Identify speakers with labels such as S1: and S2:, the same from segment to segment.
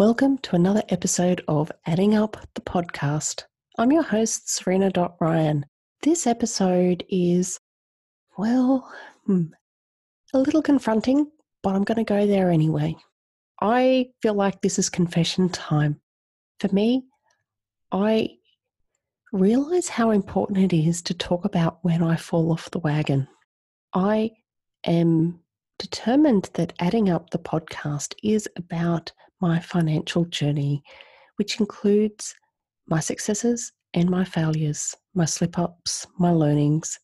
S1: Welcome to another episode of Adding Up the Podcast. I'm your host, Serena Ryan. This episode is, well, hmm, a little confronting, but I'm going to go there anyway. I feel like this is confession time. For me, I realize how important it is to talk about when I fall off the wagon. I am determined that adding up the podcast is about my financial journey, which includes my successes and my failures, my slip ups, my learnings.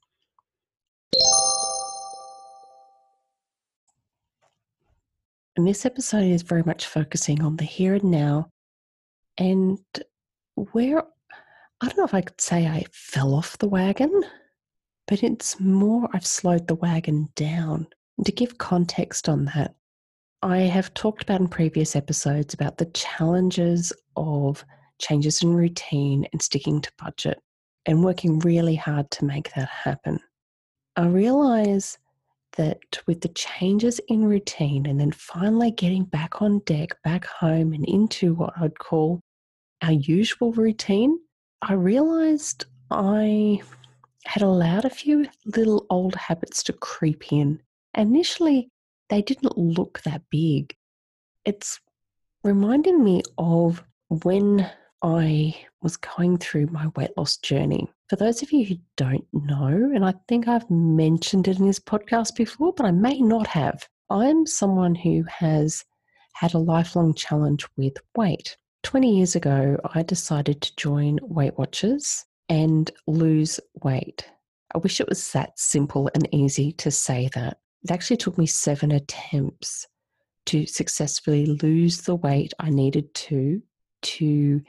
S1: And this episode is very much focusing on the here and now and where I don't know if I could say I fell off the wagon, but it's more I've slowed the wagon down. And to give context on that, I have talked about in previous episodes about the challenges of changes in routine and sticking to budget and working really hard to make that happen. I realize that with the changes in routine and then finally getting back on deck, back home, and into what I'd call our usual routine, I realized I had allowed a few little old habits to creep in. Initially, they didn't look that big. It's reminding me of when I was going through my weight loss journey. For those of you who don't know, and I think I've mentioned it in this podcast before, but I may not have, I'm someone who has had a lifelong challenge with weight. 20 years ago, I decided to join Weight Watchers and lose weight. I wish it was that simple and easy to say that. It actually took me seven attempts to successfully lose the weight I needed to to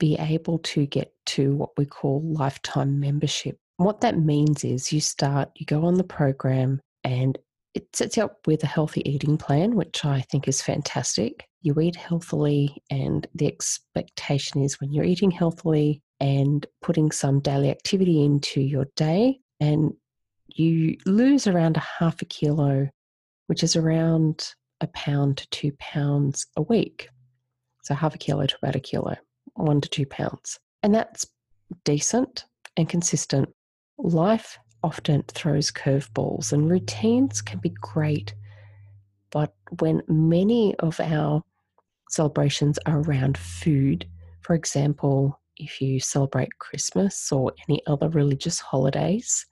S1: be able to get to what we call lifetime membership. What that means is you start, you go on the program, and it sets you up with a healthy eating plan, which I think is fantastic. You eat healthily, and the expectation is when you're eating healthily and putting some daily activity into your day and you lose around a half a kilo, which is around a pound to two pounds a week. So half a kilo to about a kilo, one to two pounds. And that's decent and consistent. Life often throws curveballs, and routines can be great. But when many of our celebrations are around food, for example, if you celebrate Christmas or any other religious holidays,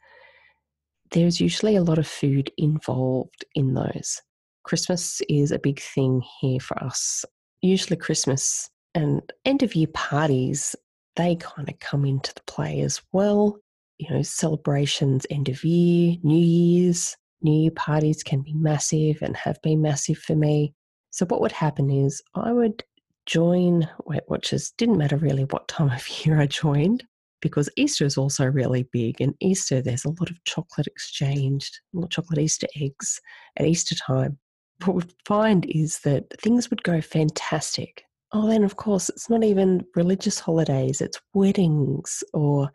S1: there's usually a lot of food involved in those. Christmas is a big thing here for us. Usually, Christmas and end of year parties, they kind of come into the play as well. You know, celebrations, end of year, New Year's, New Year parties can be massive and have been massive for me. So, what would happen is I would join Weight Watchers, didn't matter really what time of year I joined because Easter is also really big. And Easter, there's a lot of chocolate exchanged, more chocolate Easter eggs at Easter time. What we find is that things would go fantastic. Oh, then of course, it's not even religious holidays, it's weddings or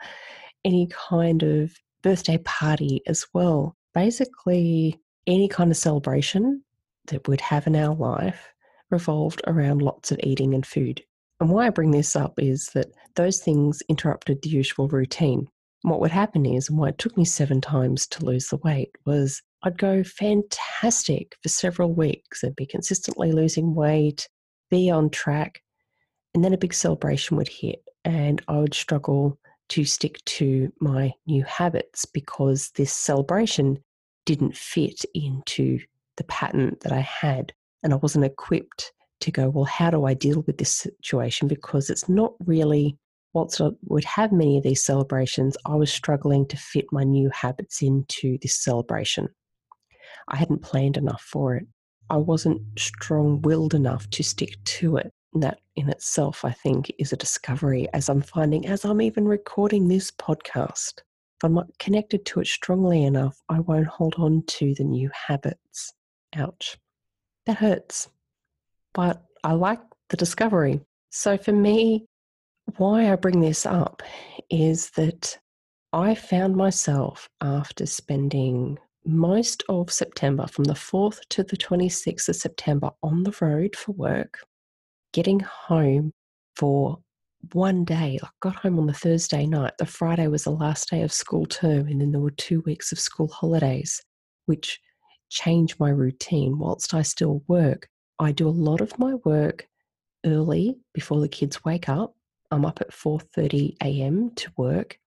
S1: any kind of birthday party as well. Basically, any kind of celebration that we'd have in our life revolved around lots of eating and food. And why I bring this up is that those things interrupted the usual routine. what would happen is, and why it took me seven times to lose the weight, was I'd go fantastic for several weeks and be consistently losing weight, be on track, and then a big celebration would hit, and I would struggle to stick to my new habits because this celebration didn't fit into the pattern that I had, and I wasn't equipped to go, well, how do I deal with this situation? Because it's not really, whilst I would have many of these celebrations, I was struggling to fit my new habits into this celebration. I hadn't planned enough for it. I wasn't strong willed enough to stick to it. And that in itself, I think, is a discovery as I'm finding as I'm even recording this podcast. If I'm not connected to it strongly enough, I won't hold on to the new habits. Ouch. That hurts but I like the discovery. So for me, why I bring this up is that I found myself after spending most of September, from the 4th to the 26th of September, on the road for work, getting home for one day. I got home on the Thursday night. The Friday was the last day of school term, and then there were two weeks of school holidays, which changed my routine. Whilst I still work, I do a lot of my work early before the kids wake up. I'm up at 4:30 a.m. to work,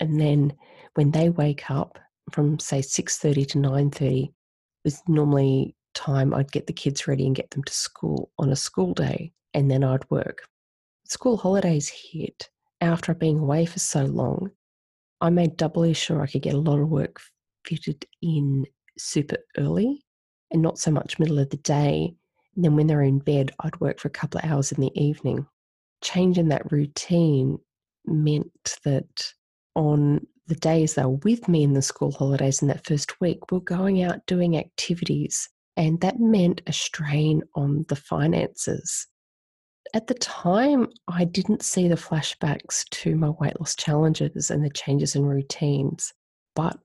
S1: and then when they wake up from say 6:30 to 9:30 was normally time I'd get the kids ready and get them to school on a school day, and then I'd work. School holidays hit after being away for so long. I made doubly sure I could get a lot of work fitted in super early and not so much middle of the day. And then when they're in bed, I'd work for a couple of hours in the evening. Changing that routine meant that on the days they were with me in the school holidays in that first week, we we're going out doing activities. And that meant a strain on the finances. At the time, I didn't see the flashbacks to my weight loss challenges and the changes in routines, but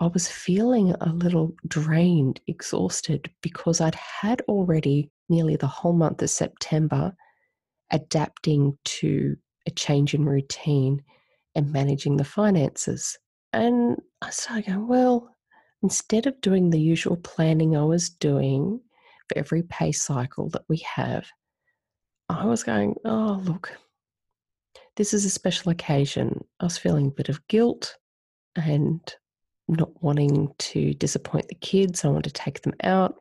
S1: I was feeling a little drained, exhausted, because I'd had already nearly the whole month of September adapting to a change in routine and managing the finances. And I started going, well, instead of doing the usual planning I was doing for every pay cycle that we have, I was going, oh, look, this is a special occasion. I was feeling a bit of guilt and not wanting to disappoint the kids. I want to take them out.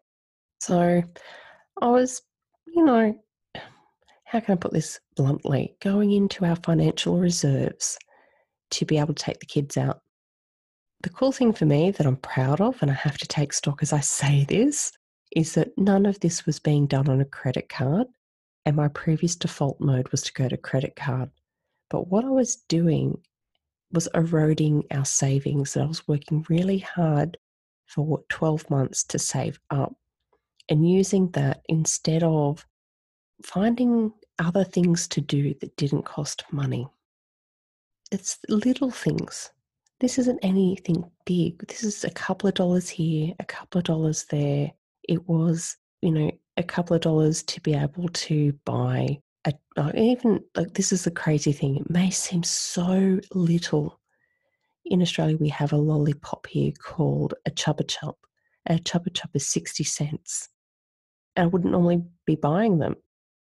S1: So I was, you know, how can I put this bluntly? Going into our financial reserves to be able to take the kids out. The cool thing for me that I'm proud of, and I have to take stock as I say this, is that none of this was being done on a credit card. And my previous default mode was to go to credit card. But what I was doing was eroding our savings. I was working really hard for 12 months to save up and using that instead of finding other things to do that didn't cost money. It's little things. This isn't anything big. This is a couple of dollars here, a couple of dollars there. It was, you know, a couple of dollars to be able to buy a, even like this is the crazy thing. It may seem so little. In Australia, we have a lollipop here called a Chupa Chup. A Chupa Chup is 60 cents. And I wouldn't normally be buying them.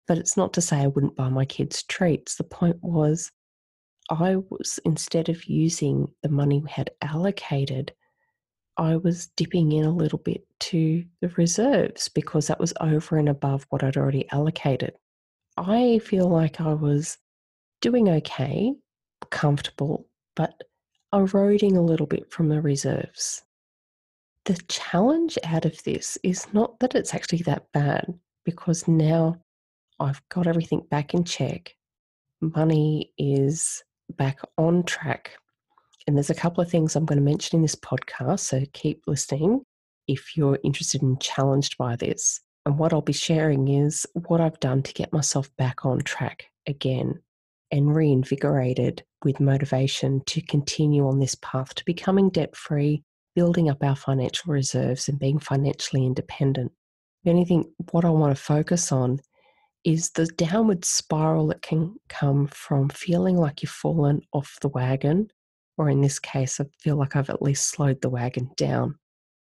S1: But it's not to say I wouldn't buy my kids treats. The point was, I was, instead of using the money we had allocated, I was dipping in a little bit to the reserves because that was over and above what I'd already allocated. I feel like I was doing okay, comfortable, but eroding a little bit from the reserves. The challenge out of this is not that it's actually that bad because now I've got everything back in check. Money is back on track. And there's a couple of things I'm going to mention in this podcast, so keep listening if you're interested and challenged by this. And what I'll be sharing is what I've done to get myself back on track again and reinvigorated with motivation to continue on this path to becoming debt free, building up our financial reserves, and being financially independent. If anything, what I want to focus on is the downward spiral that can come from feeling like you've fallen off the wagon, or in this case, I feel like I've at least slowed the wagon down.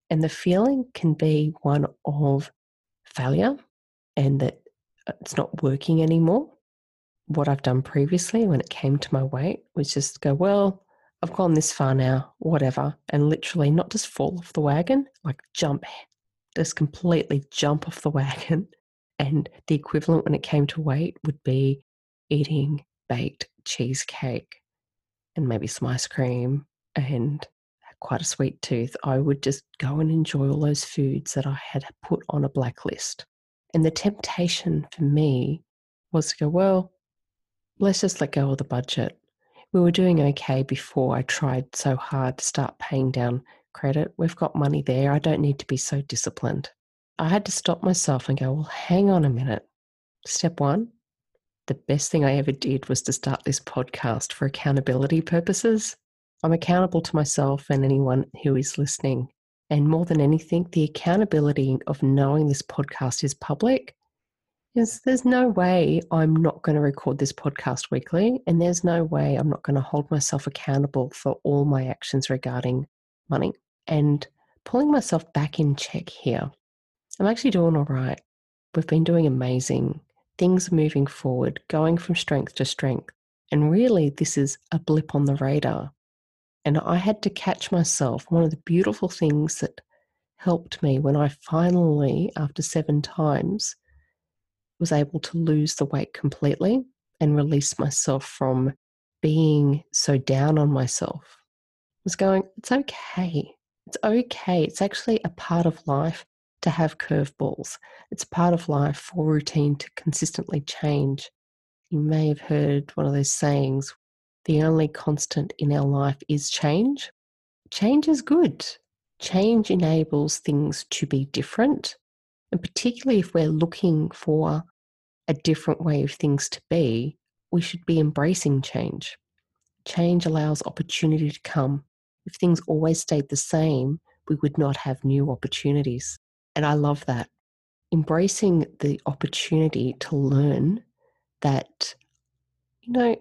S1: And the feeling can be one of failure and that uh, it's not working anymore. What I've done previously when it came to my weight was just go, well, I've gone this far now, whatever, and literally not just fall off the wagon, like jump, just completely jump off the wagon. And the equivalent when it came to weight would be eating baked cheesecake and maybe some ice cream and quite a sweet tooth, I would just go and enjoy all those foods that I had put on a blacklist. And the temptation for me was to go, well, let's just let go of the budget. We were doing okay before I tried so hard to start paying down credit. We've got money there. I don't need to be so disciplined. I had to stop myself and go, well, hang on a minute. Step one, the best thing I ever did was to start this podcast for accountability purposes. I'm accountable to myself and anyone who is listening. And more than anything, the accountability of knowing this podcast is public is there's no way I'm not going to record this podcast weekly, and there's no way I'm not going to hold myself accountable for all my actions regarding money and pulling myself back in check here. I'm actually doing all right. We've been doing amazing. Things moving forward, going from strength to strength. And really, this is a blip on the radar. And I had to catch myself. One of the beautiful things that helped me when I finally, after seven times, was able to lose the weight completely and release myself from being so down on myself was going, it's okay. It's okay. It's actually a part of life to have curveballs. It's part of life for routine to consistently change. You may have heard one of those sayings the only constant in our life is change. Change is good. Change enables things to be different. And particularly if we're looking for a different way of things to be, we should be embracing change. Change allows opportunity to come. If things always stayed the same, we would not have new opportunities. And I love that. Embracing the opportunity to learn that, you know,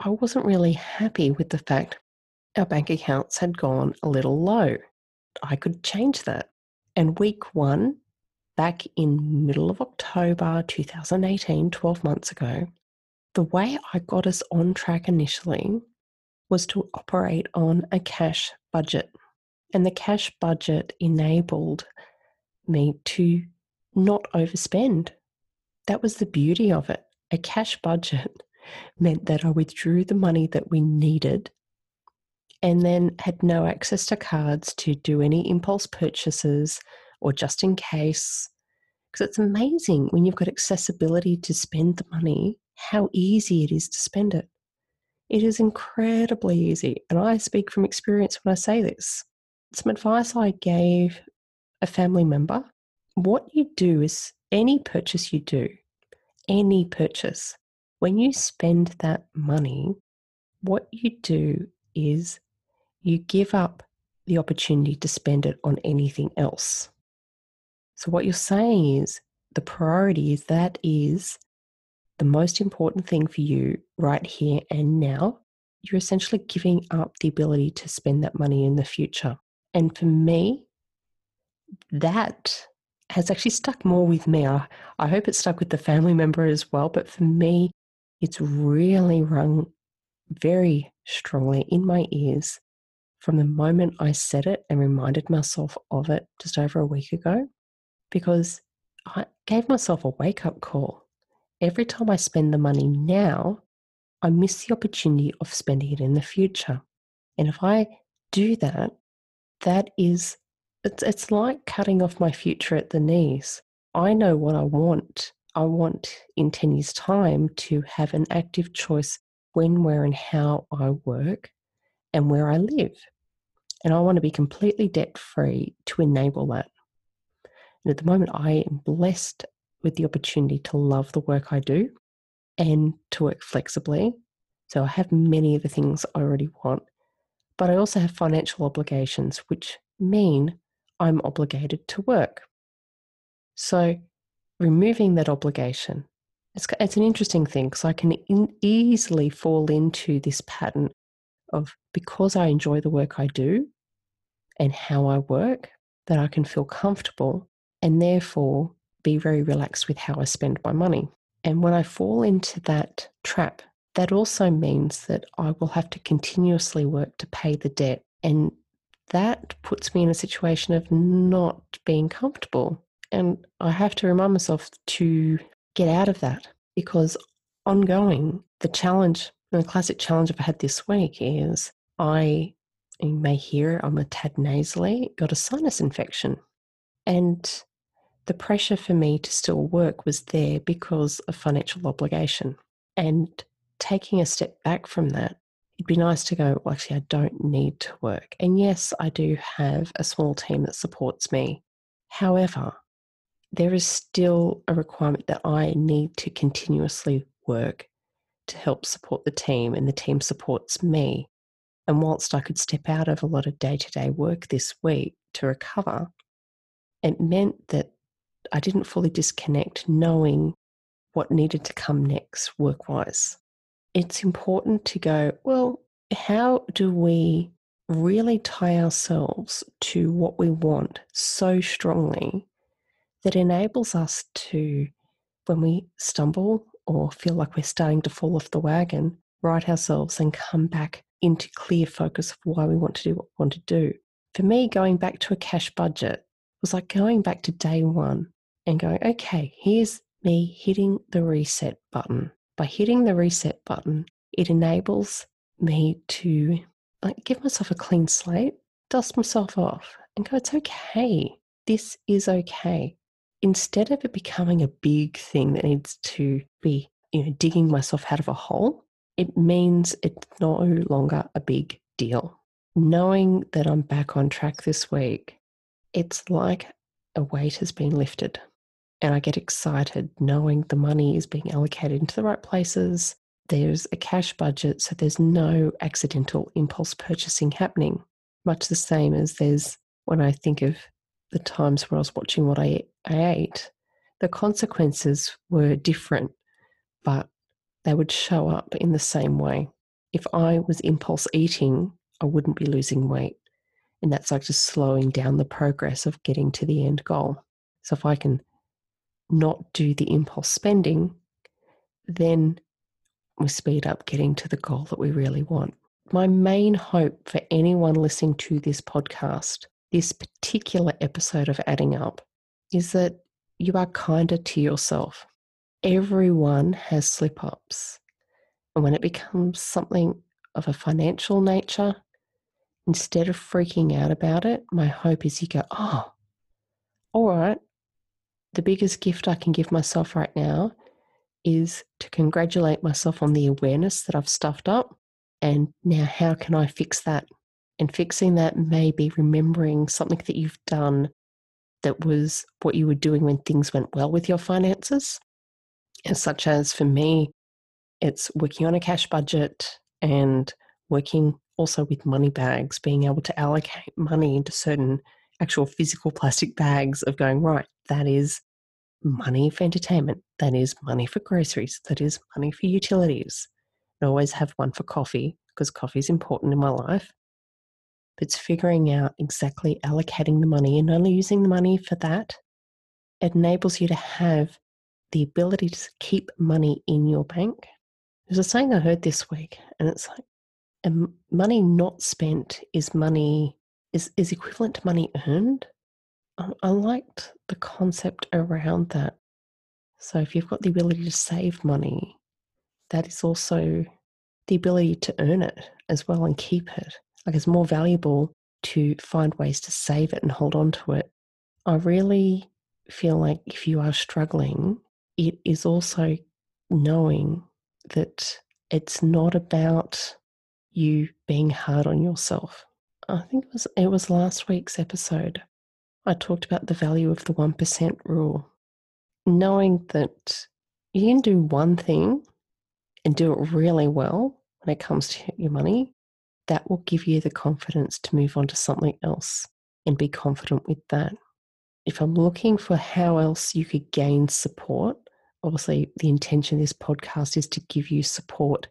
S1: I wasn't really happy with the fact our bank accounts had gone a little low. I could change that. And week one, back in middle of October 2018, 12 months ago, the way I got us on track initially was to operate on a cash budget. And the cash budget enabled me to not overspend. That was the beauty of it. A cash budget meant that I withdrew the money that we needed and then had no access to cards to do any impulse purchases or just in case. Because it's amazing when you've got accessibility to spend the money, how easy it is to spend it. It is incredibly easy. And I speak from experience when I say this. Some advice I gave a family member what you do is any purchase you do, any purchase, when you spend that money, what you do is you give up the opportunity to spend it on anything else. So, what you're saying is the priority is that is the most important thing for you right here and now. You're essentially giving up the ability to spend that money in the future. And for me, that has actually stuck more with me. I, I hope it stuck with the family member as well. But for me, it's really rung very strongly in my ears from the moment I said it and reminded myself of it just over a week ago, because I gave myself a wake up call. Every time I spend the money now, I miss the opportunity of spending it in the future. And if I do that, that is, it's, it's like cutting off my future at the knees. I know what I want. I want in 10 years' time to have an active choice when, where, and how I work and where I live. And I want to be completely debt free to enable that. And at the moment, I am blessed with the opportunity to love the work I do and to work flexibly. So I have many of the things I already want, but I also have financial obligations, which mean I'm obligated to work. So removing that obligation, it's, it's an interesting thing because I can in, easily fall into this pattern of because I enjoy the work I do and how I work, that I can feel comfortable and therefore be very relaxed with how I spend my money. And when I fall into that trap, that also means that I will have to continuously work to pay the debt. And that puts me in a situation of not being comfortable. And I have to remind myself to get out of that because ongoing, the challenge the classic challenge I've had this week is I, you may hear I'm a tad nasally, got a sinus infection. And the pressure for me to still work was there because of financial obligation. And taking a step back from that, it'd be nice to go, well, actually, I don't need to work. And yes, I do have a small team that supports me. However, there is still a requirement that I need to continuously work to help support the team, and the team supports me. And whilst I could step out of a lot of day to day work this week to recover, it meant that I didn't fully disconnect, knowing what needed to come next work wise. It's important to go, well, how do we really tie ourselves to what we want so strongly that enables us to, when we stumble or feel like we're starting to fall off the wagon, right ourselves and come back into clear focus of why we want to do what we want to do. For me, going back to a cash budget was like going back to day one and going, okay, here's me hitting the reset button. By hitting the reset button, it enables me to like give myself a clean slate, dust myself off, and go, it's okay. This is okay. Instead of it becoming a big thing that needs to be, you know, digging myself out of a hole, it means it's no longer a big deal. Knowing that I'm back on track this week, it's like a weight has been lifted. And I get excited knowing the money is being allocated into the right places. There's a cash budget, so there's no accidental impulse purchasing happening. Much the same as there's when I think of the times where I was watching what I, I ate, the consequences were different, but they would show up in the same way. If I was impulse eating, I wouldn't be losing weight. And that's like just slowing down the progress of getting to the end goal. So if I can not do the impulse spending, then we speed up getting to the goal that we really want. My main hope for anyone listening to this podcast, this particular episode of Adding Up, is that you are kinder to yourself. Everyone has slip ups. And when it becomes something of a financial nature, instead of freaking out about it, my hope is you go, oh, all right, the biggest gift I can give myself right now is to congratulate myself on the awareness that I've stuffed up. And now, how can I fix that? And fixing that may be remembering something that you've done that was what you were doing when things went well with your finances. And such as for me, it's working on a cash budget and working also with money bags, being able to allocate money into certain actual physical plastic bags of going, right, that is money for entertainment, that is money for groceries, that is money for utilities. I always have one for coffee because coffee is important in my life. But it's figuring out exactly allocating the money and only using the money for that. It enables you to have the ability to keep money in your bank. There's a saying I heard this week, and it's like, money not spent is money is, is equivalent to money earned. I, I liked the concept around that. So if you've got the ability to save money, that is also the ability to earn it as well and keep it. Like it's more valuable to find ways to save it and hold on to it. I really feel like if you are struggling, it is also knowing that it's not about you being hard on yourself. I think it was it was last week's episode. I talked about the value of the 1% rule. Knowing that you can do one thing and do it really well when it comes to your money, that will give you the confidence to move on to something else and be confident with that. If I'm looking for how else you could gain support, obviously the intention of this podcast is to give you support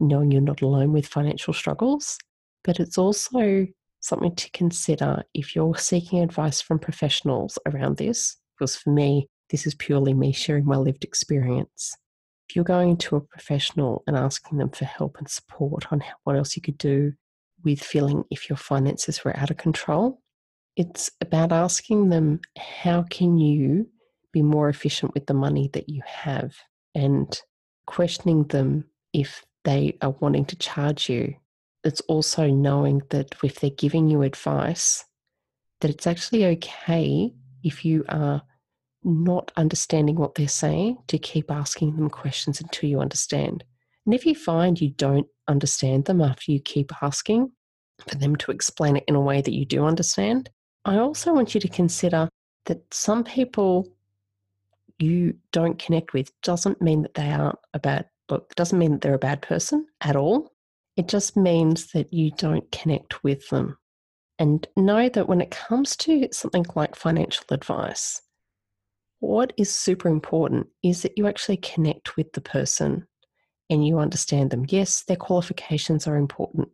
S1: knowing you're not alone with financial struggles, but it's also something to consider if you're seeking advice from professionals around this. Because for me, this is purely me sharing my lived experience. You're going to a professional and asking them for help and support on what else you could do with feeling if your finances were out of control, it's about asking them how can you be more efficient with the money that you have? and questioning them if they are wanting to charge you. It's also knowing that if they're giving you advice, that it's actually okay if you are not understanding what they're saying to keep asking them questions until you understand. And if you find you don't understand them after you keep asking for them to explain it in a way that you do understand, I also want you to consider that some people you don't connect with doesn't mean that they aren't a bad look, doesn't mean that they're a bad person at all. It just means that you don't connect with them. And know that when it comes to something like financial advice, what is super important is that you actually connect with the person and you understand them. Yes, their qualifications are important.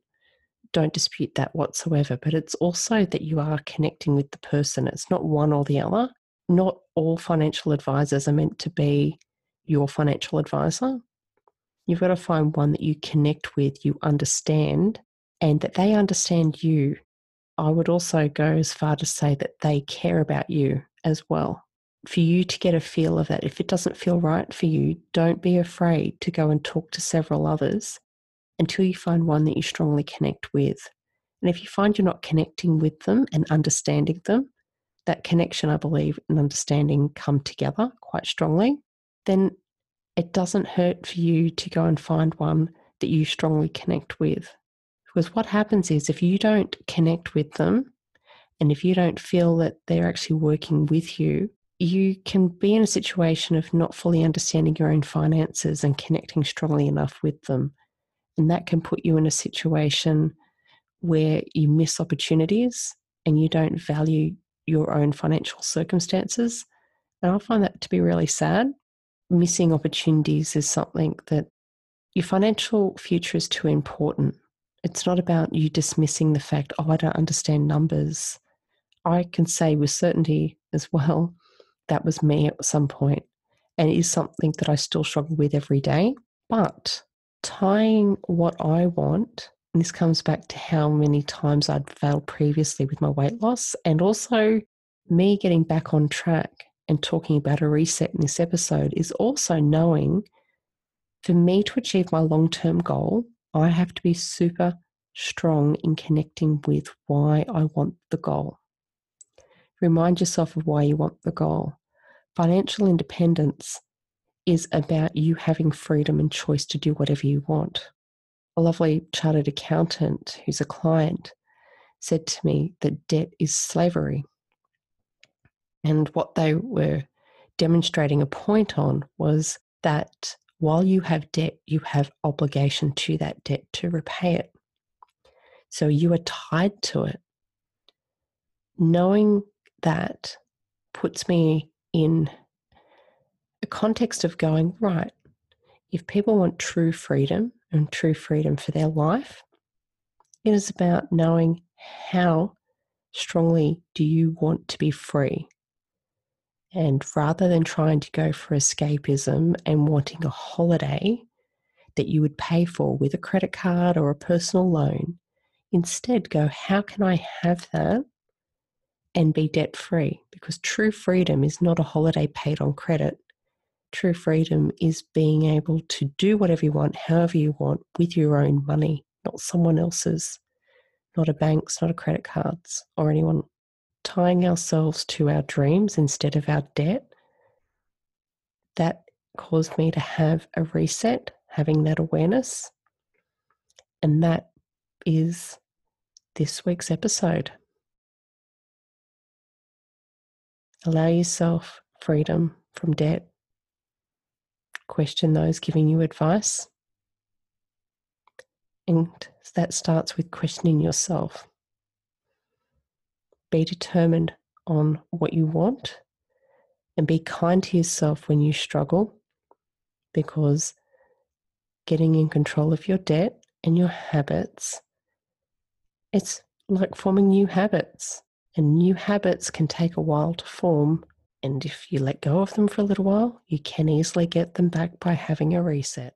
S1: Don't dispute that whatsoever. But it's also that you are connecting with the person. It's not one or the other. Not all financial advisors are meant to be your financial advisor. You've got to find one that you connect with, you understand, and that they understand you. I would also go as far to say that they care about you as well. For you to get a feel of that, if it doesn't feel right for you, don't be afraid to go and talk to several others until you find one that you strongly connect with. And if you find you're not connecting with them and understanding them, that connection, I believe, and understanding come together quite strongly, then it doesn't hurt for you to go and find one that you strongly connect with. Because what happens is if you don't connect with them and if you don't feel that they're actually working with you, you can be in a situation of not fully understanding your own finances and connecting strongly enough with them. And that can put you in a situation where you miss opportunities and you don't value your own financial circumstances. And I find that to be really sad missing opportunities is something that your financial future is too important. It's not about you dismissing the fact, oh, I don't understand numbers. I can say with certainty as well that was me at some point, and it is something that I still struggle with every day. But tying what I want, and this comes back to how many times I'd failed previously with my weight loss, and also me getting back on track and talking about a reset in this episode is also knowing for me to achieve my long term goal, I have to be super strong in connecting with why I want the goal. Remind yourself of why you want the goal. Financial independence is about you having freedom and choice to do whatever you want. A lovely chartered accountant who's a client said to me that debt is slavery. And what they were demonstrating a point on was that while you have debt, you have obligation to that debt to repay it. So you are tied to it. Knowing that puts me in a context of going, right, if people want true freedom and true freedom for their life, it is about knowing how strongly do you want to be free? And rather than trying to go for escapism and wanting a holiday that you would pay for with a credit card or a personal loan, instead go, how can I have that and be debt free? Because true freedom is not a holiday paid on credit. True freedom is being able to do whatever you want, however you want, with your own money, not someone else's, not a bank's, not a credit card's, or anyone tying ourselves to our dreams instead of our debt, that caused me to have a reset, having that awareness. And that is this week's episode. Allow yourself freedom from debt. Question those giving you advice. And that starts with questioning yourself be determined on what you want and be kind to yourself when you struggle because getting in control of your debt and your habits it's like forming new habits and new habits can take a while to form and if you let go of them for a little while you can easily get them back by having a reset